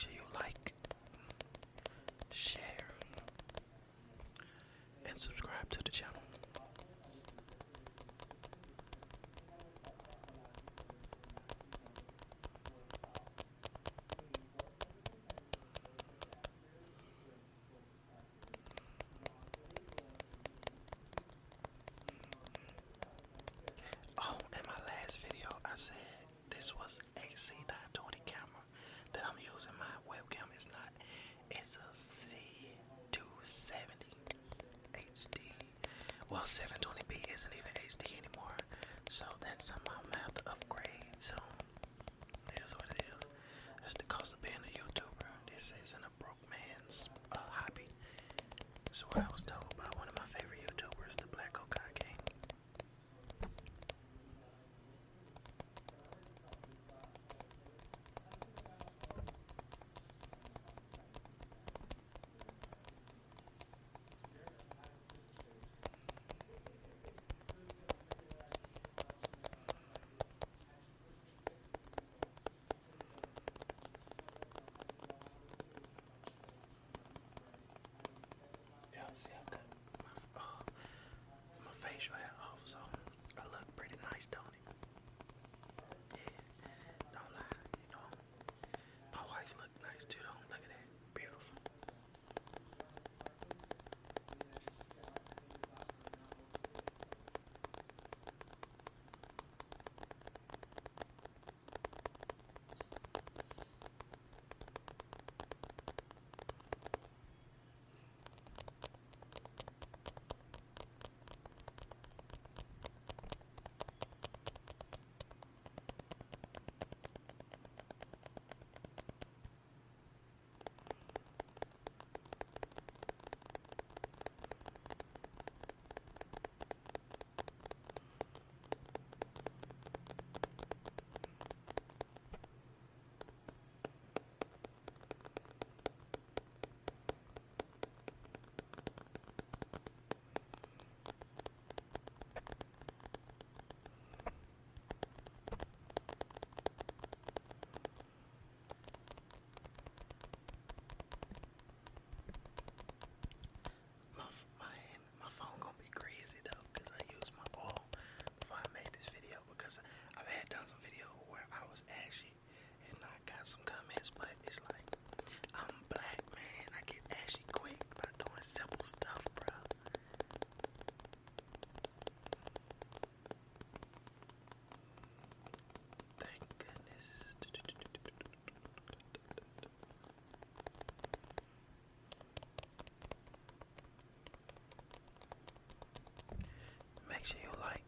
sure you like, share, and subscribe to the channel. 720p isn't even HD anymore. So that's something I'm gonna have to upgrade. So it is what it is. That's the cost of being a YouTuber. This isn't a broke man's uh, hobby. So what I was told. Make sure you like,